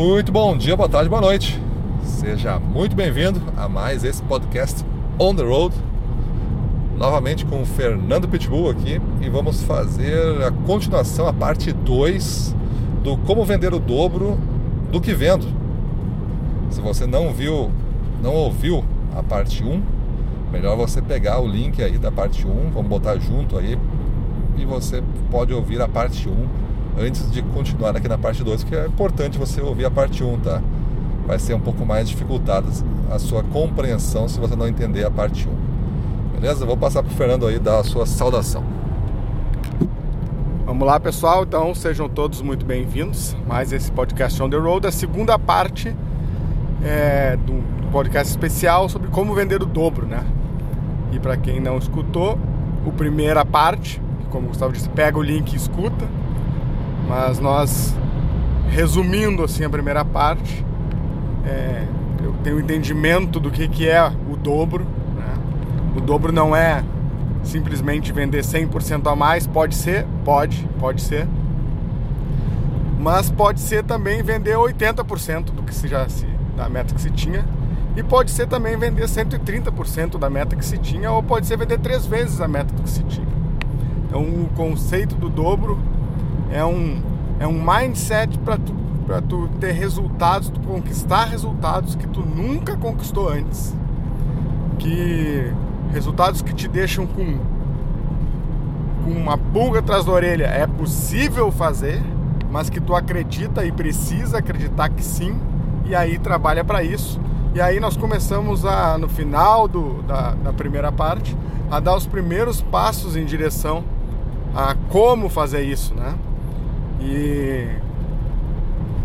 Muito bom dia, boa tarde, boa noite. Seja muito bem-vindo a mais esse podcast On the Road. Novamente com o Fernando Pitbull aqui e vamos fazer a continuação, a parte 2 do como vender o dobro do que vendo. Se você não viu, não ouviu a parte 1, melhor você pegar o link aí da parte 1, vamos botar junto aí e você pode ouvir a parte 1 antes de continuar aqui na parte 2, que é importante você ouvir a parte 1, tá? Vai ser um pouco mais dificultada a sua compreensão se você não entender a parte 1. Beleza? Vou passar para o Fernando aí dar a sua saudação. Vamos lá, pessoal. Então, sejam todos muito bem-vindos. Mais esse podcast On The Road, a segunda parte é, do podcast especial sobre como vender o dobro, né? E para quem não escutou, a primeira parte, como o Gustavo disse, pega o link e escuta mas nós, resumindo assim a primeira parte, é, eu tenho entendimento do que, que é o dobro. Né? O dobro não é simplesmente vender 100% a mais, pode ser, pode, pode ser. Mas pode ser também vender 80% do que se já se, da meta que se tinha. E pode ser também vender 130% da meta que se tinha, ou pode ser vender três vezes a meta que se tinha. Então o conceito do dobro é um, é um mindset para tu, tu ter resultados, tu conquistar resultados que tu nunca conquistou antes. Que resultados que te deixam com, com uma pulga atrás da orelha. É possível fazer, mas que tu acredita e precisa acreditar que sim, e aí trabalha para isso. E aí nós começamos a, no final do, da, da primeira parte, a dar os primeiros passos em direção a como fazer isso, né? E,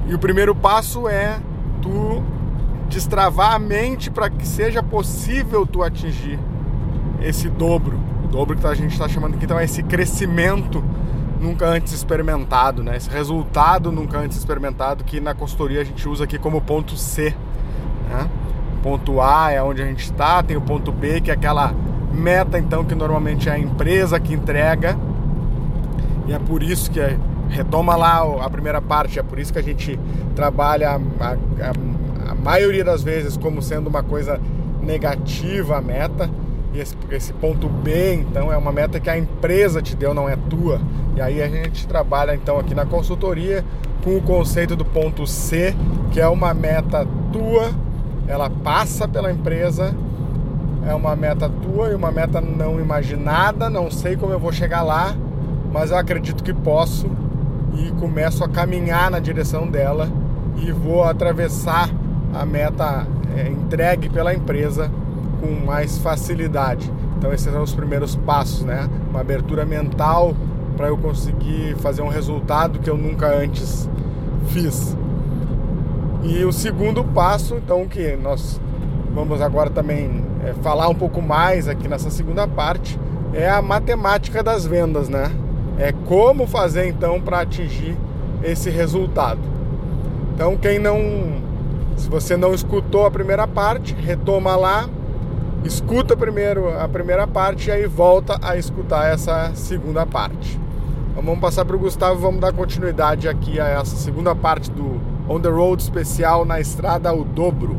e o primeiro passo é tu destravar a mente para que seja possível tu atingir esse dobro. O dobro que a gente está chamando aqui então é esse crescimento nunca antes experimentado, né? Esse resultado nunca antes experimentado que na consultoria a gente usa aqui como ponto C. Né? Ponto A é onde a gente está, tem o ponto B que é aquela meta então que normalmente é a empresa que entrega e é por isso que é retoma lá a primeira parte, é por isso que a gente trabalha a, a, a maioria das vezes como sendo uma coisa negativa a meta. E esse, esse, ponto B, então, é uma meta que a empresa te deu, não é tua. E aí a gente trabalha então aqui na consultoria com o conceito do ponto C, que é uma meta tua, ela passa pela empresa, é uma meta tua e uma meta não imaginada, não sei como eu vou chegar lá, mas eu acredito que posso e começo a caminhar na direção dela e vou atravessar a meta é, entregue pela empresa com mais facilidade. Então esses são os primeiros passos, né? Uma abertura mental para eu conseguir fazer um resultado que eu nunca antes fiz. E o segundo passo, então que nós vamos agora também é, falar um pouco mais aqui nessa segunda parte, é a matemática das vendas, né? É como fazer então para atingir esse resultado. Então, quem não, se você não escutou a primeira parte, retoma lá, escuta primeiro a primeira parte e aí volta a escutar essa segunda parte. Então, vamos passar para o Gustavo, vamos dar continuidade aqui a essa segunda parte do On the Road especial na estrada ao dobro.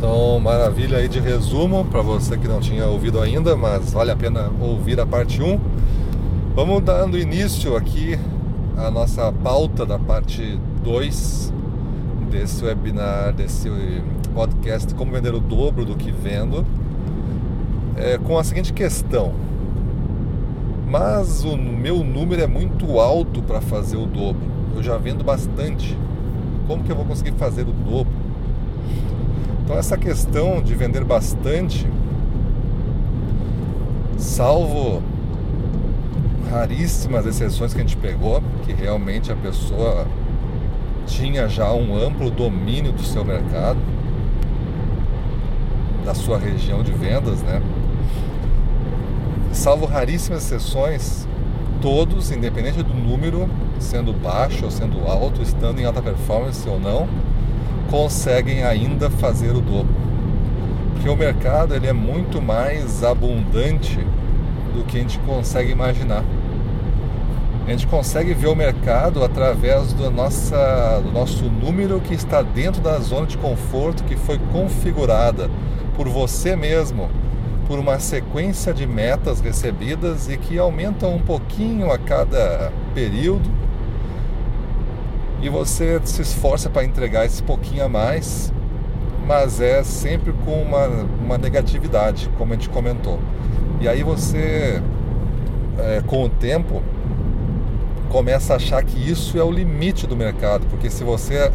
Então, maravilha aí de resumo para você que não tinha ouvido ainda, mas vale a pena ouvir a parte 1. Vamos dando início aqui à nossa pauta da parte 2 desse webinar, desse podcast Como Vender o Dobro do que Vendo, é, com a seguinte questão. Mas o meu número é muito alto para fazer o dobro. Eu já vendo bastante. Como que eu vou conseguir fazer o dobro? Então essa questão de vender bastante, salvo raríssimas exceções que a gente pegou, que realmente a pessoa tinha já um amplo domínio do seu mercado, da sua região de vendas, né? Salvo raríssimas exceções, todos, independente do número, sendo baixo ou sendo alto, estando em alta performance ou não, conseguem ainda fazer o dobro. Porque o mercado ele é muito mais abundante do que a gente consegue imaginar. A gente consegue ver o mercado através do, nossa, do nosso número que está dentro da zona de conforto que foi configurada por você mesmo, por uma sequência de metas recebidas e que aumentam um pouquinho a cada período. E você se esforça para entregar esse pouquinho a mais, mas é sempre com uma, uma negatividade, como a gente comentou. E aí você, é, com o tempo, começa a achar que isso é o limite do mercado, porque se você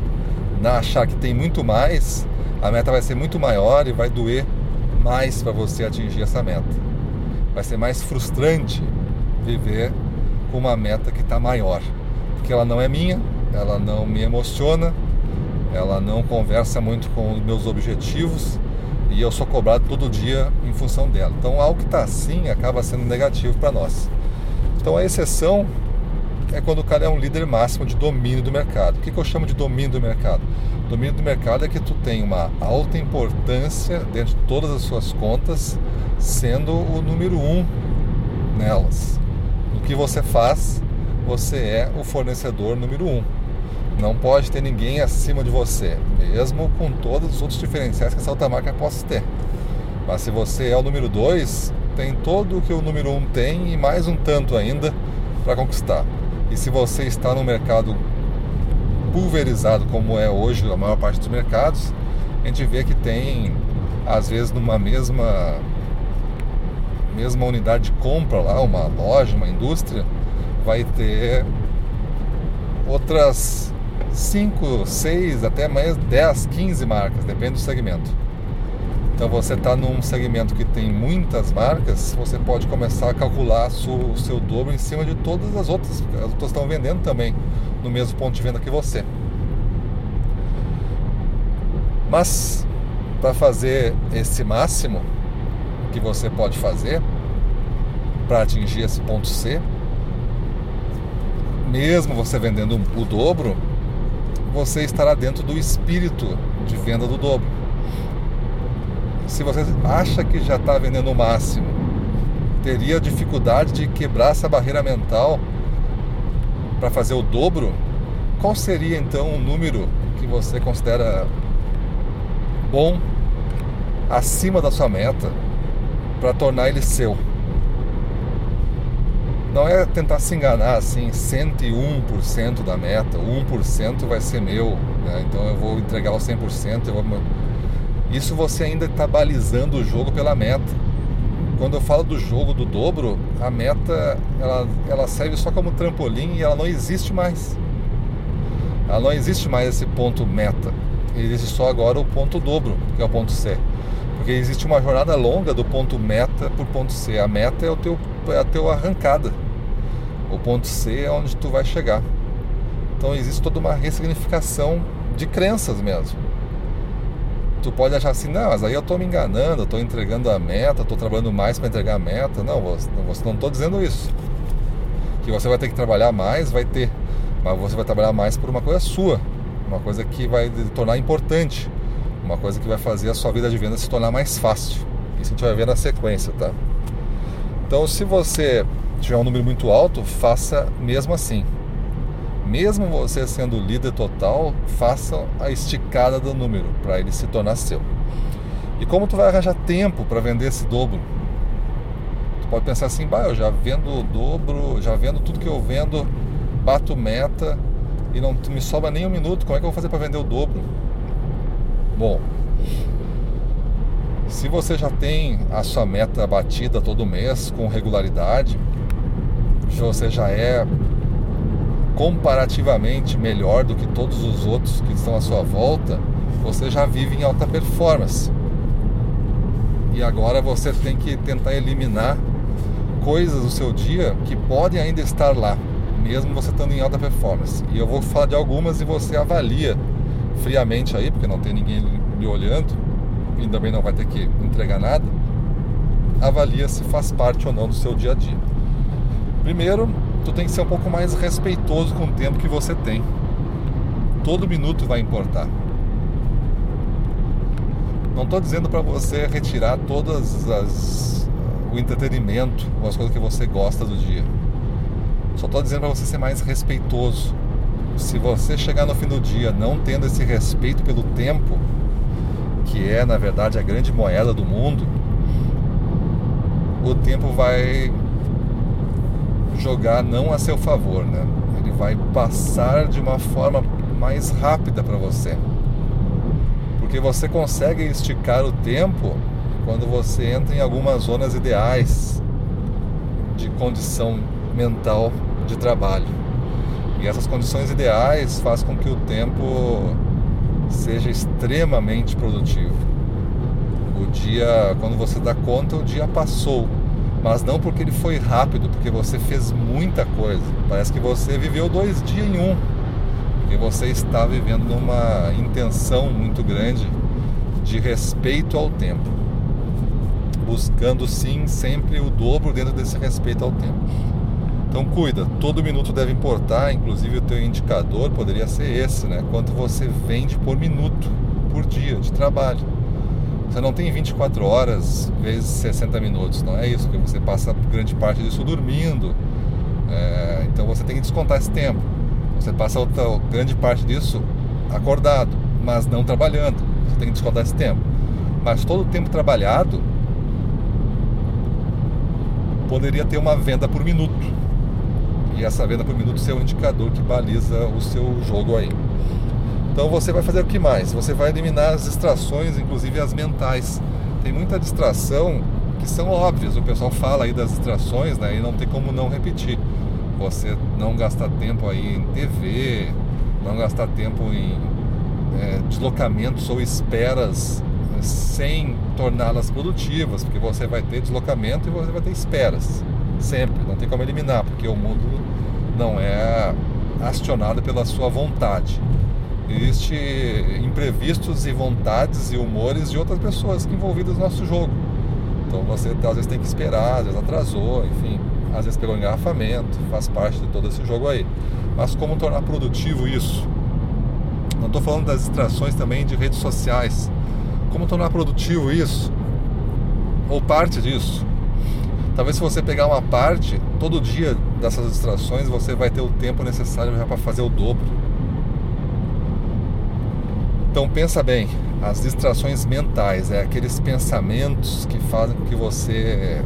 achar que tem muito mais, a meta vai ser muito maior e vai doer mais para você atingir essa meta. Vai ser mais frustrante viver com uma meta que está maior, porque ela não é minha, ela não me emociona, ela não conversa muito com os meus objetivos e eu sou cobrado todo dia em função dela. Então, algo que está assim acaba sendo negativo para nós. Então, a exceção é quando o cara é um líder máximo de domínio do mercado. O que, que eu chamo de domínio do mercado? Domínio do mercado é que tu tem uma alta importância dentro de todas as suas contas, sendo o número um nelas. No que você faz, você é o fornecedor número um. Não pode ter ninguém acima de você, mesmo com todos os outros diferenciais que essa outra marca possa ter. Mas se você é o número dois, tem todo o que o número um tem e mais um tanto ainda para conquistar. E se você está no mercado pulverizado como é hoje a maior parte dos mercados, a gente vê que tem às vezes numa mesma mesma unidade de compra lá, uma loja, uma indústria, vai ter outras 5, 6, até mais 10, 15 marcas, depende do segmento. Então você está num segmento que tem muitas marcas, você pode começar a calcular o seu dobro em cima de todas as outras. As outras estão vendendo também no mesmo ponto de venda que você. Mas para fazer esse máximo que você pode fazer para atingir esse ponto C, mesmo você vendendo o dobro, você estará dentro do espírito de venda do dobro se você acha que já está vendendo o máximo, teria dificuldade de quebrar essa barreira mental para fazer o dobro, qual seria então o número que você considera bom acima da sua meta para tornar ele seu? Não é tentar se enganar assim, 101% da meta, 1% vai ser meu, né? então eu vou entregar o 100%, eu vou isso você ainda está balizando o jogo pela meta. Quando eu falo do jogo do dobro, a meta ela, ela serve só como trampolim e ela não existe mais. Ela não existe mais esse ponto meta. Existe só agora o ponto dobro, que é o ponto C. Porque existe uma jornada longa do ponto meta para o ponto C. A meta é, o teu, é a tua arrancada. O ponto C é onde tu vai chegar. Então existe toda uma ressignificação de crenças mesmo tu pode achar assim, não, mas aí eu estou me enganando, estou entregando a meta, estou trabalhando mais para entregar a meta. Não, você não estou dizendo isso. Que você vai ter que trabalhar mais, vai ter, mas você vai trabalhar mais por uma coisa sua, uma coisa que vai tornar importante, uma coisa que vai fazer a sua vida de venda se tornar mais fácil. Isso a gente vai ver na sequência, tá? Então, se você tiver um número muito alto, faça mesmo assim mesmo você sendo líder total, faça a esticada do número para ele se tornar seu. E como tu vai arranjar tempo para vender esse dobro? Tu pode pensar assim, bah, eu já vendo o dobro, já vendo tudo que eu vendo, bato meta e não me sobra nem um minuto, como é que eu vou fazer para vender o dobro? Bom, se você já tem a sua meta batida todo mês com regularidade, você já é comparativamente melhor do que todos os outros que estão à sua volta, você já vive em alta performance. E agora você tem que tentar eliminar coisas do seu dia que podem ainda estar lá, mesmo você estando em alta performance. E eu vou falar de algumas e você avalia friamente aí, porque não tem ninguém lhe olhando e também não vai ter que entregar nada. Avalia se faz parte ou não do seu dia a dia. Primeiro, tu tem que ser um pouco mais respeitoso com o tempo que você tem. Todo minuto vai importar. Não estou dizendo para você retirar todas as o entretenimento as coisas que você gosta do dia. Só estou dizendo para você ser mais respeitoso. Se você chegar no fim do dia não tendo esse respeito pelo tempo, que é na verdade a grande moeda do mundo, o tempo vai jogar não a seu favor, né? Ele vai passar de uma forma mais rápida para você. Porque você consegue esticar o tempo quando você entra em algumas zonas ideais de condição mental de trabalho. E essas condições ideais faz com que o tempo seja extremamente produtivo. O dia, quando você dá conta, o dia passou. Mas não porque ele foi rápido, porque você fez muita coisa. Parece que você viveu dois dias em um. Porque você está vivendo numa intenção muito grande de respeito ao tempo. Buscando sim sempre o dobro dentro desse respeito ao tempo. Então cuida, todo minuto deve importar, inclusive o teu indicador poderia ser esse, né? Quanto você vende por minuto, por dia de trabalho. Você não tem 24 horas vezes 60 minutos, não é isso, porque você passa grande parte disso dormindo. É, então você tem que descontar esse tempo. Você passa outra grande parte disso acordado, mas não trabalhando. Você tem que descontar esse tempo. Mas todo o tempo trabalhado poderia ter uma venda por minuto e essa venda por minuto ser o um indicador que baliza o seu jogo aí. Então você vai fazer o que mais? Você vai eliminar as distrações, inclusive as mentais. Tem muita distração que são óbvias. O pessoal fala aí das distrações, né? E não tem como não repetir. Você não gastar tempo aí em TV, não gastar tempo em é, deslocamentos ou esperas sem torná-las produtivas, porque você vai ter deslocamento e você vai ter esperas sempre, não tem como eliminar, porque o mundo não é acionado pela sua vontade. Existe imprevistos e vontades e humores de outras pessoas envolvidas no nosso jogo. Então você às vezes tem que esperar, às vezes atrasou, enfim, às vezes pegou engarrafamento, faz parte de todo esse jogo aí. Mas como tornar produtivo isso? Não estou falando das distrações também de redes sociais. Como tornar produtivo isso? Ou parte disso? Talvez se você pegar uma parte, todo dia dessas distrações, você vai ter o tempo necessário para fazer o dobro. Então pensa bem, as distrações mentais, é aqueles pensamentos que fazem com que você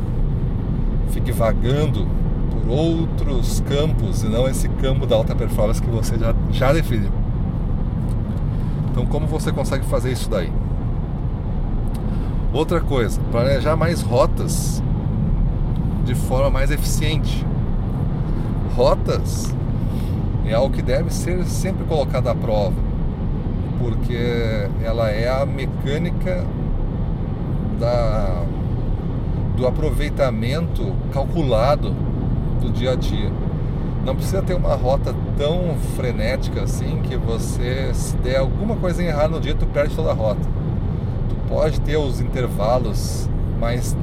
fique vagando por outros campos e não esse campo da alta performance que você já, já definiu. Então como você consegue fazer isso daí? Outra coisa, planejar mais rotas de forma mais eficiente. Rotas é algo que deve ser sempre colocado à prova, porque ela é a mecânica da, do aproveitamento calculado do dia a dia. Não precisa ter uma rota tão frenética assim que você, se der alguma coisa errada no dia, tu perde toda a rota. Tu pode ter os intervalos mais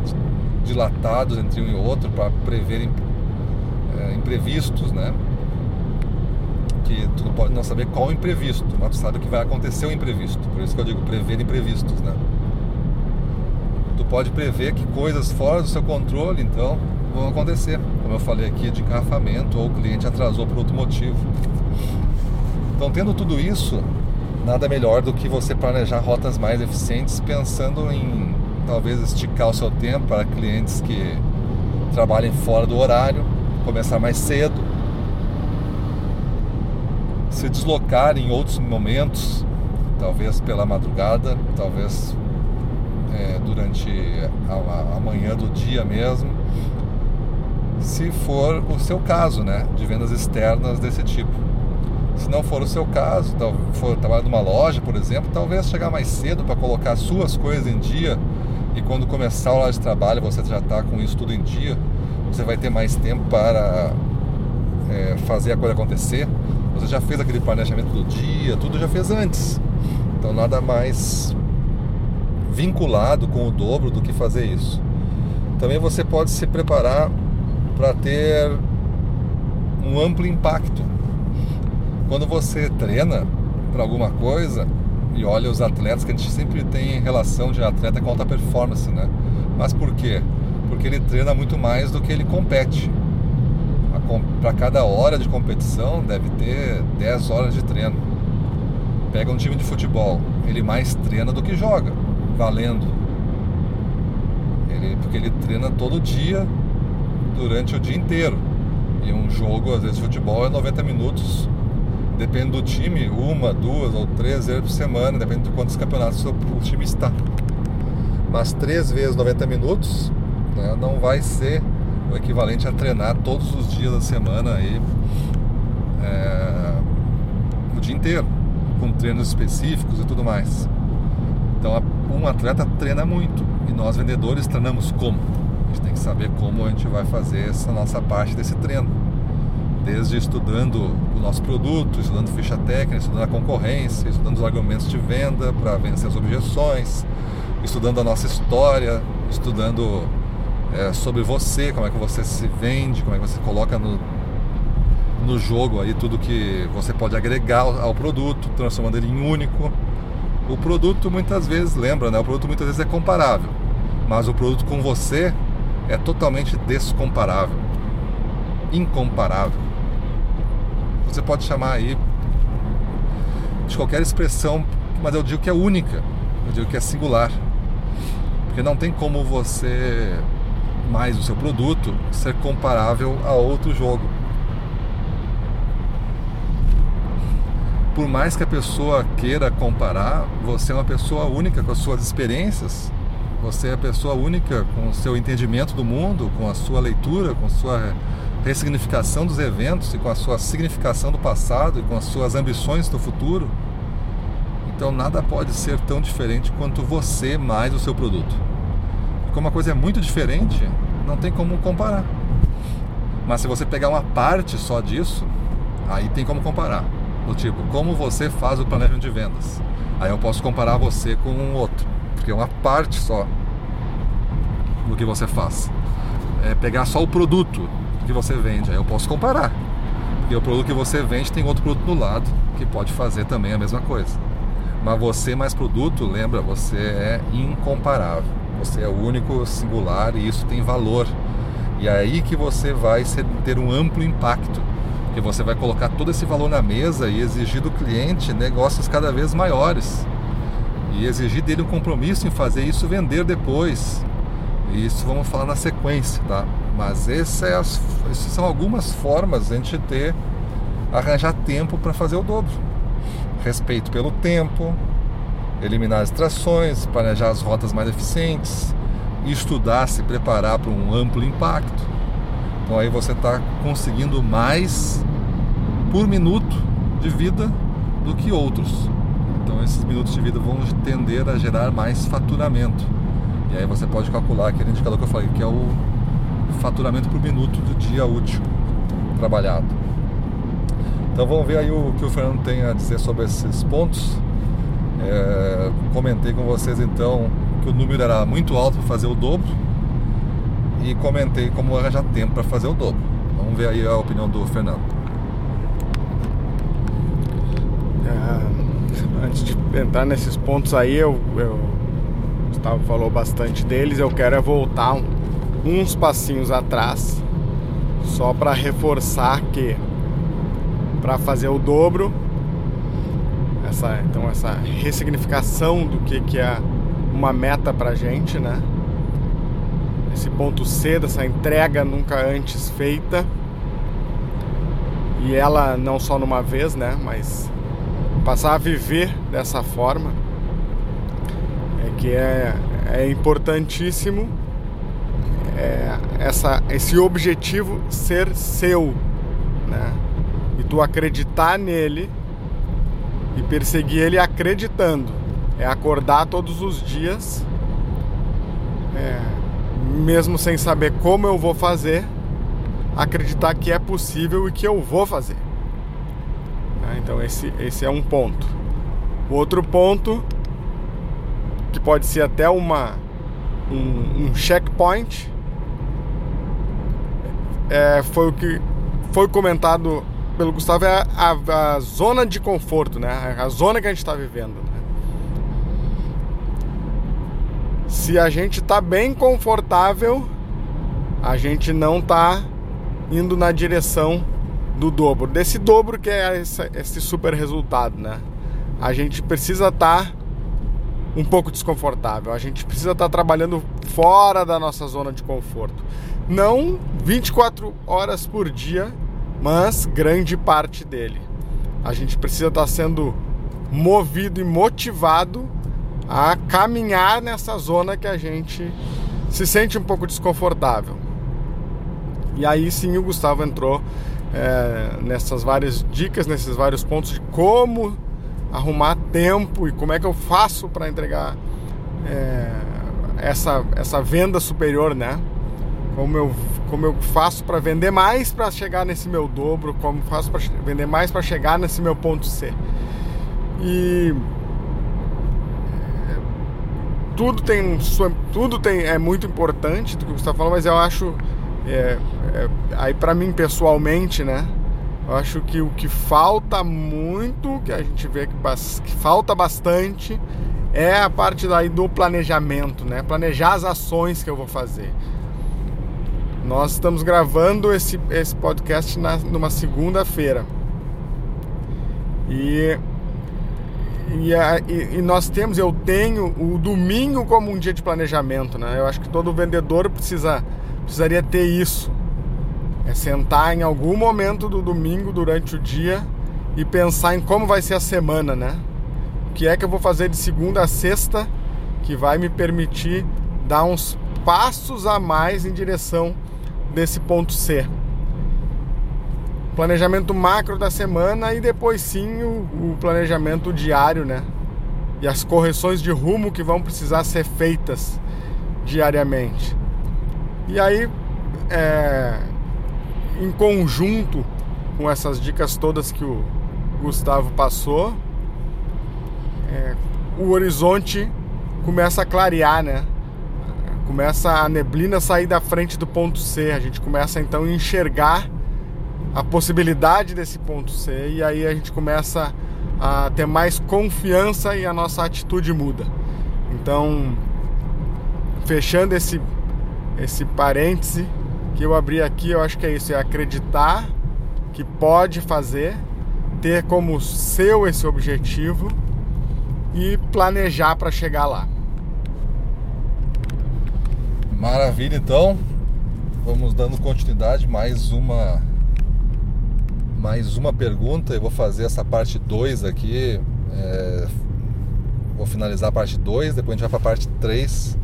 dilatados entre um e outro para prever é, imprevistos, né? Que tu pode não saber qual imprevisto, mas tu sabe que vai acontecer o imprevisto. Por isso que eu digo prever imprevistos, né? Tu pode prever que coisas fora do seu controle, então, vão acontecer. Como eu falei aqui, de engarrafamento ou o cliente atrasou por outro motivo. Então, tendo tudo isso, nada melhor do que você planejar rotas mais eficientes pensando em talvez esticar o seu tempo para clientes que trabalhem fora do horário, começar mais cedo, se deslocar em outros momentos, talvez pela madrugada, talvez é, durante a, a manhã do dia mesmo, se for o seu caso, né, de vendas externas desse tipo. Se não for o seu caso, for trabalhar numa loja, por exemplo, talvez chegar mais cedo para colocar suas coisas em dia e quando começar o horário de trabalho você já está com isso tudo em dia, você vai ter mais tempo para é, fazer a coisa acontecer. Você já fez aquele planejamento do dia, tudo já fez antes. Então nada mais vinculado com o dobro do que fazer isso. Também você pode se preparar para ter um amplo impacto. Quando você treina para alguma coisa, e olha os atletas que a gente sempre tem relação de atleta com alta performance, né? Mas por quê? Porque ele treina muito mais do que ele compete. Para cada hora de competição deve ter 10 horas de treino. Pega um time de futebol, ele mais treina do que joga, valendo. Ele, porque ele treina todo dia, durante o dia inteiro. E um jogo, às vezes, futebol é 90 minutos. Depende do time, uma, duas ou três vezes por semana, depende de quantos campeonatos o time está. Mas três vezes 90 minutos né, não vai ser o equivalente a treinar todos os dias da semana aí, é, o dia inteiro, com treinos específicos e tudo mais. Então um atleta treina muito e nós vendedores treinamos como? A gente tem que saber como a gente vai fazer essa nossa parte desse treino. Desde estudando o nosso produto, estudando ficha técnica, estudando a concorrência, estudando os argumentos de venda para vencer as objeções, estudando a nossa história, estudando é, sobre você, como é que você se vende, como é que você coloca no, no jogo aí tudo que você pode agregar ao, ao produto, transformando ele em único. O produto muitas vezes, lembra, né? O produto muitas vezes é comparável, mas o produto com você é totalmente descomparável, incomparável. Você pode chamar aí de qualquer expressão, mas eu digo que é única, eu digo que é singular. Porque não tem como você mais o seu produto ser comparável a outro jogo. Por mais que a pessoa queira comparar, você é uma pessoa única com as suas experiências, você é a pessoa única com o seu entendimento do mundo, com a sua leitura, com a sua ressignificação dos eventos e com a sua significação do passado e com as suas ambições do futuro. Então nada pode ser tão diferente quanto você mais o seu produto como a coisa é muito diferente, não tem como comparar. Mas se você pegar uma parte só disso, aí tem como comparar. Do tipo, como você faz o planejamento de vendas. Aí eu posso comparar você com um outro, porque é uma parte só do que você faz. É pegar só o produto que você vende, aí eu posso comparar. Porque o produto que você vende tem outro produto do lado que pode fazer também a mesma coisa. Mas você mais produto, lembra, você é incomparável. Você é único, singular e isso tem valor. E é aí que você vai ter um amplo impacto, que você vai colocar todo esse valor na mesa e exigir do cliente negócios cada vez maiores. E exigir dele um compromisso em fazer isso vender depois. E isso vamos falar na sequência, tá? Mas essas, é essas são algumas formas de a gente ter arranjar tempo para fazer o dobro. Respeito pelo tempo, eliminar as distrações, planejar as rotas mais eficientes, estudar, se preparar para um amplo impacto. Então aí você está conseguindo mais por minuto de vida do que outros. Então esses minutos de vida vão tender a gerar mais faturamento. E aí você pode calcular aquele indicador que eu falei, que é o faturamento por minuto do dia útil trabalhado. Então vamos ver aí o que o Fernando tem a dizer sobre esses pontos. É, comentei com vocês então que o número era muito alto para fazer o dobro e comentei como arranjar tempo para fazer o dobro. Vamos ver aí a opinião do Fernando. É, antes de entrar nesses pontos aí, eu, eu Gustavo falou bastante deles, eu quero é voltar um, uns passinhos atrás, só para reforçar que para fazer o dobro essa, então essa ressignificação do que, que é uma meta pra gente, né? Esse ponto C dessa entrega nunca antes feita. E ela não só numa vez, né? Mas passar a viver dessa forma é que é, é importantíssimo é, essa, esse objetivo ser seu, né? E tu acreditar nele e perseguir ele acreditando. É acordar todos os dias, é, mesmo sem saber como eu vou fazer, acreditar que é possível e que eu vou fazer. É, então esse, esse é um ponto. O outro ponto, que pode ser até uma, um, um checkpoint, é, foi o que foi comentado pelo Gustavo é a, a, a, zona de conforto, né? A zona que a gente está vivendo. Né? Se a gente está bem confortável, a gente não está indo na direção do dobro, desse dobro que é esse, esse super resultado, né? A gente precisa estar tá um pouco desconfortável, a gente precisa estar tá trabalhando fora da nossa zona de conforto. Não 24 horas por dia, mas grande parte dele. A gente precisa estar tá sendo movido e motivado a caminhar nessa zona que a gente se sente um pouco desconfortável. E aí sim o Gustavo entrou é, nessas várias dicas, nesses vários pontos de como arrumar tempo e como é que eu faço para entregar é, essa, essa venda superior, né? Como eu, como eu faço para vender mais para chegar nesse meu dobro, como faço para vender mais para chegar nesse meu ponto C. E é, tudo tem tudo tem é muito importante do que você está falando, mas eu acho é, é, aí para mim pessoalmente, né? Eu acho que o que falta muito, que a gente vê que, que falta bastante, é a parte daí do planejamento, né? Planejar as ações que eu vou fazer. Nós estamos gravando esse, esse podcast na, numa segunda-feira. E, e, e, e, nós temos, eu tenho o domingo como um dia de planejamento, né? Eu acho que todo vendedor precisa, precisaria ter isso é sentar em algum momento do domingo durante o dia e pensar em como vai ser a semana, né? O que é que eu vou fazer de segunda a sexta que vai me permitir dar uns passos a mais em direção desse ponto C. Planejamento macro da semana e depois sim o, o planejamento diário, né? E as correções de rumo que vão precisar ser feitas diariamente. E aí, é, em conjunto com essas dicas todas que o Gustavo passou, é, o horizonte começa a clarear, né? Começa a neblina sair da frente do ponto C. A gente começa então a enxergar a possibilidade desse ponto C e aí a gente começa a ter mais confiança e a nossa atitude muda. Então, fechando esse esse parêntese, que eu abri aqui, eu acho que é isso, é acreditar que pode fazer, ter como seu esse objetivo e planejar para chegar lá. Maravilha, então. Vamos dando continuidade, mais uma mais uma pergunta. Eu vou fazer essa parte 2 aqui. É, vou finalizar a parte 2, depois a gente vai para a parte 3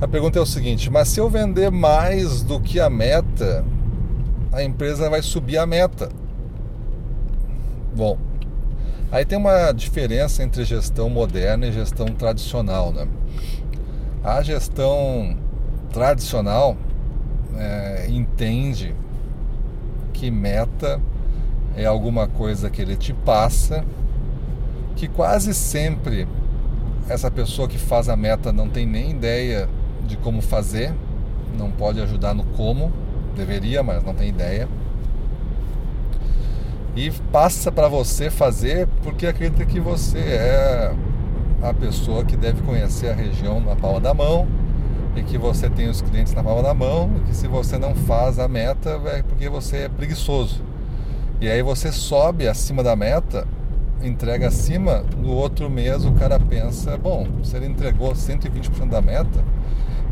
a pergunta é o seguinte: mas se eu vender mais do que a meta, a empresa vai subir a meta? Bom, aí tem uma diferença entre gestão moderna e gestão tradicional, né? A gestão tradicional é, entende que meta é alguma coisa que ele te passa, que quase sempre essa pessoa que faz a meta não tem nem ideia de como fazer, não pode ajudar no como, deveria, mas não tem ideia. E passa para você fazer porque acredita que você é a pessoa que deve conhecer a região na palma da mão e que você tem os clientes na palma da mão e que se você não faz a meta é porque você é preguiçoso. E aí você sobe acima da meta, entrega acima, no outro mês o cara pensa, bom, se ele entregou 120% da meta,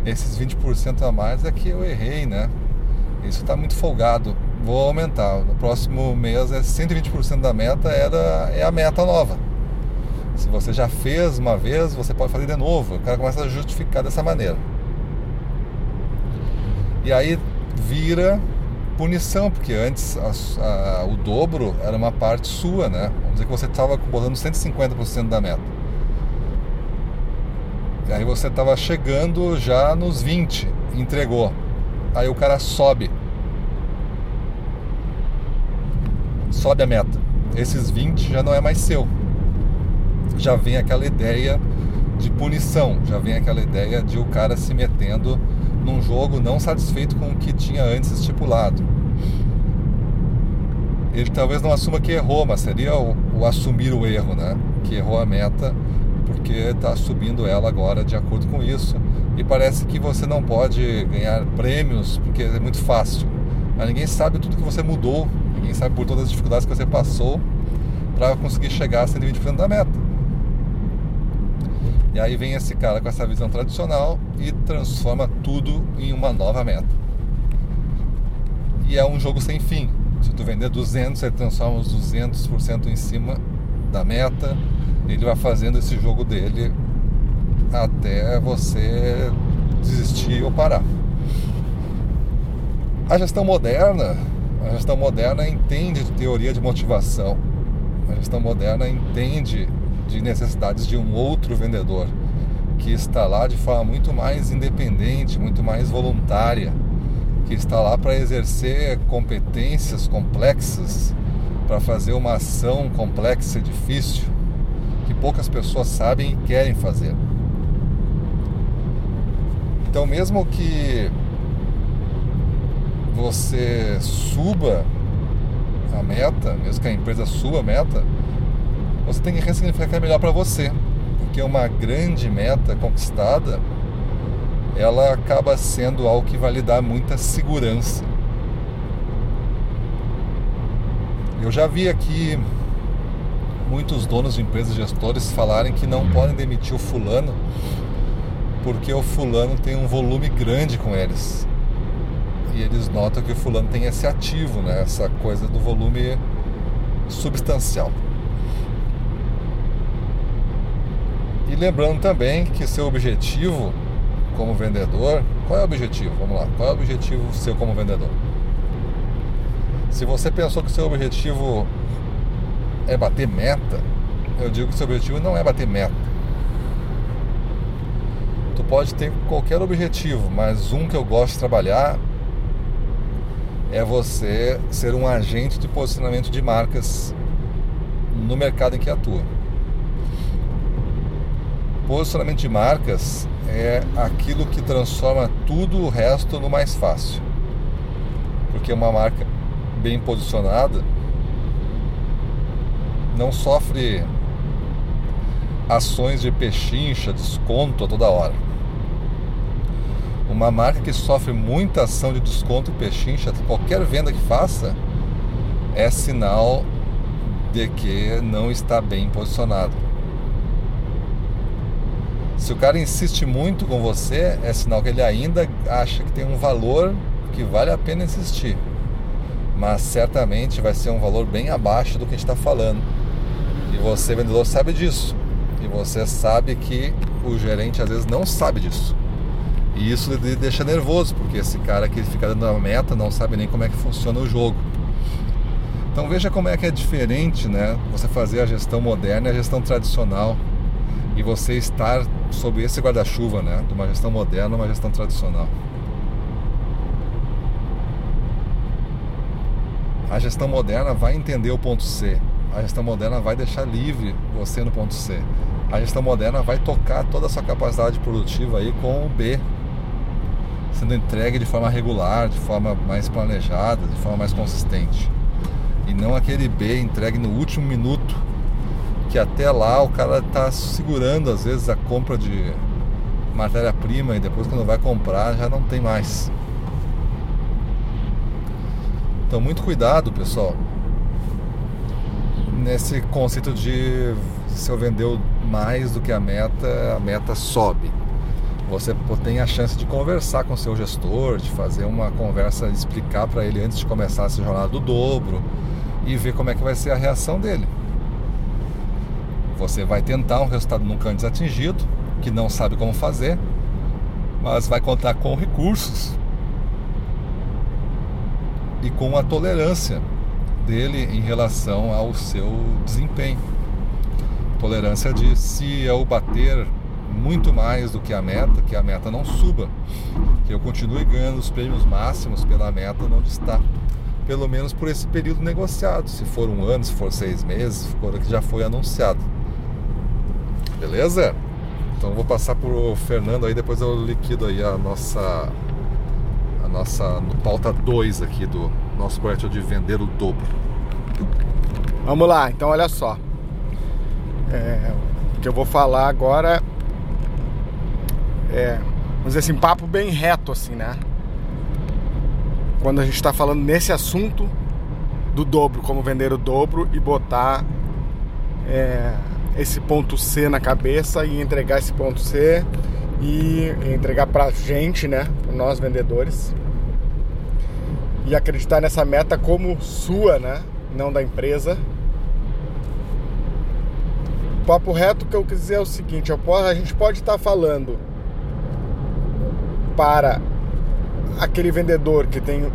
esses 20% a mais é que eu errei, né? Isso está muito folgado. Vou aumentar. No próximo mês é 120% da meta era é a meta nova. Se você já fez uma vez, você pode fazer de novo. O cara começa a justificar dessa maneira. E aí vira punição, porque antes a, a, o dobro era uma parte sua, né? Vamos dizer que você estava botando 150% da meta. Aí você estava chegando já nos 20, entregou. Aí o cara sobe. Sobe a meta. Esses 20 já não é mais seu. Já vem aquela ideia de punição, já vem aquela ideia de o cara se metendo num jogo não satisfeito com o que tinha antes estipulado. Ele talvez não assuma que errou, mas seria o, o assumir o erro, né? Que errou a meta porque está subindo ela agora de acordo com isso. E parece que você não pode ganhar prêmios porque é muito fácil. Mas ninguém sabe tudo que você mudou, ninguém sabe por todas as dificuldades que você passou para conseguir chegar a 120% da meta. E aí vem esse cara com essa visão tradicional e transforma tudo em uma nova meta. E é um jogo sem fim. Se tu vender 200, ele transforma os 200% em cima da meta. Ele vai fazendo esse jogo dele até você desistir ou parar. A gestão moderna, a gestão moderna entende de teoria de motivação. A gestão moderna entende de necessidades de um outro vendedor que está lá de forma muito mais independente, muito mais voluntária, que está lá para exercer competências complexas, para fazer uma ação complexa e difícil que poucas pessoas sabem e querem fazer. Então, mesmo que você suba a meta, mesmo que a empresa suba a meta, você tem que ressignificar que é melhor para você, porque uma grande meta conquistada, ela acaba sendo algo que vai lhe dar muita segurança. Eu já vi aqui muitos donos de empresas, gestores falarem que não podem demitir o fulano porque o fulano tem um volume grande com eles. E eles notam que o fulano tem esse ativo, né? essa coisa do volume substancial. Lembrando também que seu objetivo como vendedor, qual é o objetivo? Vamos lá, qual é o objetivo seu como vendedor? Se você pensou que seu objetivo é bater meta, eu digo que seu objetivo não é bater meta pode ter qualquer objetivo, mas um que eu gosto de trabalhar é você ser um agente de posicionamento de marcas no mercado em que atua. Posicionamento de marcas é aquilo que transforma tudo o resto no mais fácil. Porque uma marca bem posicionada não sofre ações de pechincha, desconto a toda hora. Uma marca que sofre muita ação de desconto e pechincha, qualquer venda que faça, é sinal de que não está bem posicionado. Se o cara insiste muito com você, é sinal que ele ainda acha que tem um valor que vale a pena insistir. Mas certamente vai ser um valor bem abaixo do que a gente está falando. E você, vendedor, sabe disso. E você sabe que o gerente às vezes não sabe disso. E isso lhe deixa nervoso, porque esse cara que fica dando a meta não sabe nem como é que funciona o jogo. Então veja como é que é diferente, né? Você fazer a gestão moderna e a gestão tradicional. E você estar sob esse guarda-chuva, né? De uma gestão moderna uma gestão tradicional. A gestão moderna vai entender o ponto C. A gestão moderna vai deixar livre você no ponto C. A gestão moderna vai tocar toda a sua capacidade produtiva aí com o B, sendo entregue de forma regular, de forma mais planejada, de forma mais consistente. E não aquele B entregue no último minuto, que até lá o cara está segurando às vezes a compra de matéria-prima e depois quando vai comprar já não tem mais. Então muito cuidado pessoal nesse conceito de se eu vendeu mais do que a meta, a meta sobe você tem a chance de conversar com seu gestor, de fazer uma conversa, explicar para ele antes de começar essa jornada do dobro e ver como é que vai ser a reação dele. Você vai tentar um resultado nunca antes atingido, que não sabe como fazer, mas vai contar com recursos e com a tolerância dele em relação ao seu desempenho. Tolerância de se eu bater muito mais do que a meta, que a meta não suba, que eu continue ganhando os prêmios máximos pela meta onde está, pelo menos por esse período negociado, se for um ano, se for seis meses, se for que já foi anunciado. Beleza? Então vou passar para o Fernando aí, depois eu liquido aí a nossa a nossa no pauta 2 aqui do nosso projeto de vender o dobro. Vamos lá, então olha só. É, o que eu vou falar agora é, vamos dizer assim, papo bem reto, assim, né? quando a gente está falando nesse assunto do dobro, como vender o dobro e botar é, esse ponto C na cabeça e entregar esse ponto C e entregar para gente, né, nós vendedores, e acreditar nessa meta como sua, né, não da empresa. O papo reto que eu quis dizer é o seguinte: posso, a gente pode estar falando para aquele vendedor que tem,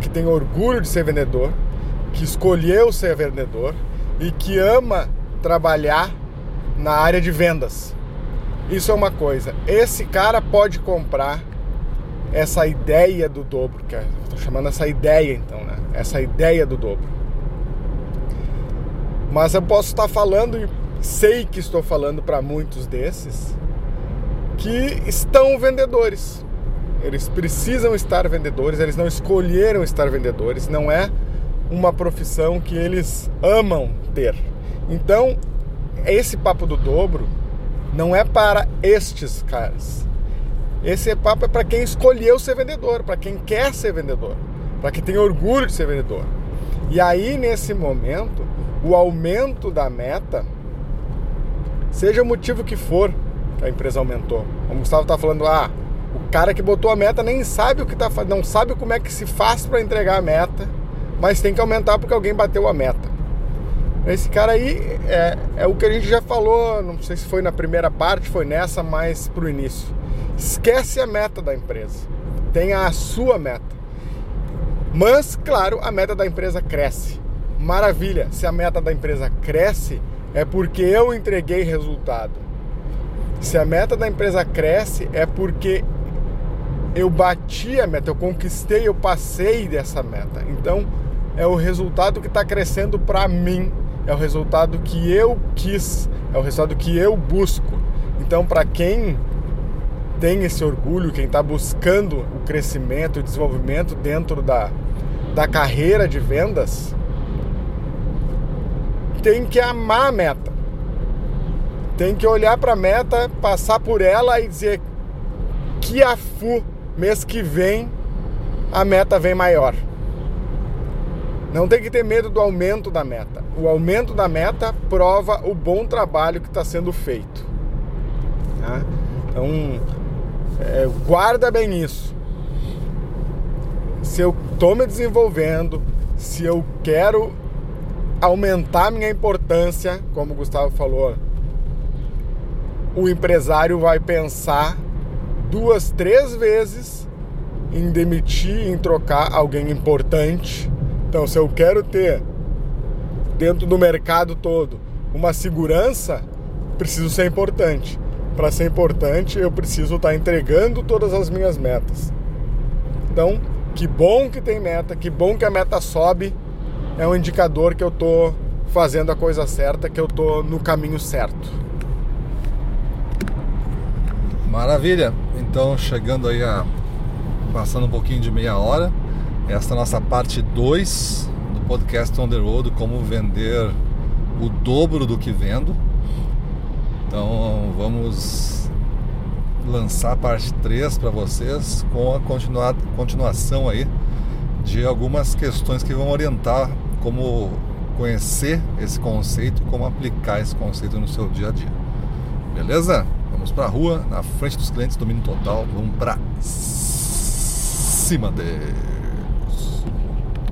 que tem orgulho de ser vendedor, que escolheu ser vendedor e que ama trabalhar na área de vendas. Isso é uma coisa. Esse cara pode comprar essa ideia do dobro, que é, estou chamando essa ideia então, né? Essa ideia do dobro. Mas eu posso estar falando e sei que estou falando para muitos desses que estão vendedores. Eles precisam estar vendedores, eles não escolheram estar vendedores, não é uma profissão que eles amam ter. Então, esse papo do dobro não é para estes caras. Esse papo é para quem escolheu ser vendedor, para quem quer ser vendedor, para quem tem orgulho de ser vendedor. E aí, nesse momento, o aumento da meta, seja o motivo que for que a empresa aumentou. O Gustavo está falando, ah, o cara que botou a meta nem sabe o que está fazendo, não sabe como é que se faz para entregar a meta, mas tem que aumentar porque alguém bateu a meta. Esse cara aí é, é o que a gente já falou, não sei se foi na primeira parte, foi nessa, mas pro início. Esquece a meta da empresa. Tenha a sua meta. Mas, claro, a meta da empresa cresce. Maravilha, se a meta da empresa cresce, é porque eu entreguei resultado. Se a meta da empresa cresce, é porque eu bati a meta, eu conquistei, eu passei dessa meta. Então, é o resultado que está crescendo para mim é o resultado que eu quis, é o resultado que eu busco. Então, para quem tem esse orgulho, quem está buscando o crescimento e desenvolvimento dentro da, da carreira de vendas, tem que amar a meta. Tem que olhar para a meta, passar por ela e dizer que a FU, mês que vem, a meta vem maior. Não tem que ter medo do aumento da meta. O aumento da meta prova o bom trabalho que está sendo feito. Né? Então, é, guarda bem isso. Se eu estou me desenvolvendo, se eu quero aumentar minha importância, como o Gustavo falou, o empresário vai pensar duas, três vezes em demitir, em trocar alguém importante então, se eu quero ter dentro do mercado todo uma segurança, preciso ser importante. Para ser importante, eu preciso estar tá entregando todas as minhas metas. Então, que bom que tem meta, que bom que a meta sobe, é um indicador que eu estou fazendo a coisa certa, que eu estou no caminho certo. Maravilha. Então, chegando aí a passando um pouquinho de meia hora, esta é a nossa parte 2 do podcast On The Road, como vender o dobro do que vendo. Então vamos lançar a parte 3 para vocês com a continua, continuação aí de algumas questões que vão orientar como conhecer esse conceito, como aplicar esse conceito no seu dia a dia. Beleza? Vamos para a rua, na frente dos clientes, domínio total, vamos para cima deles.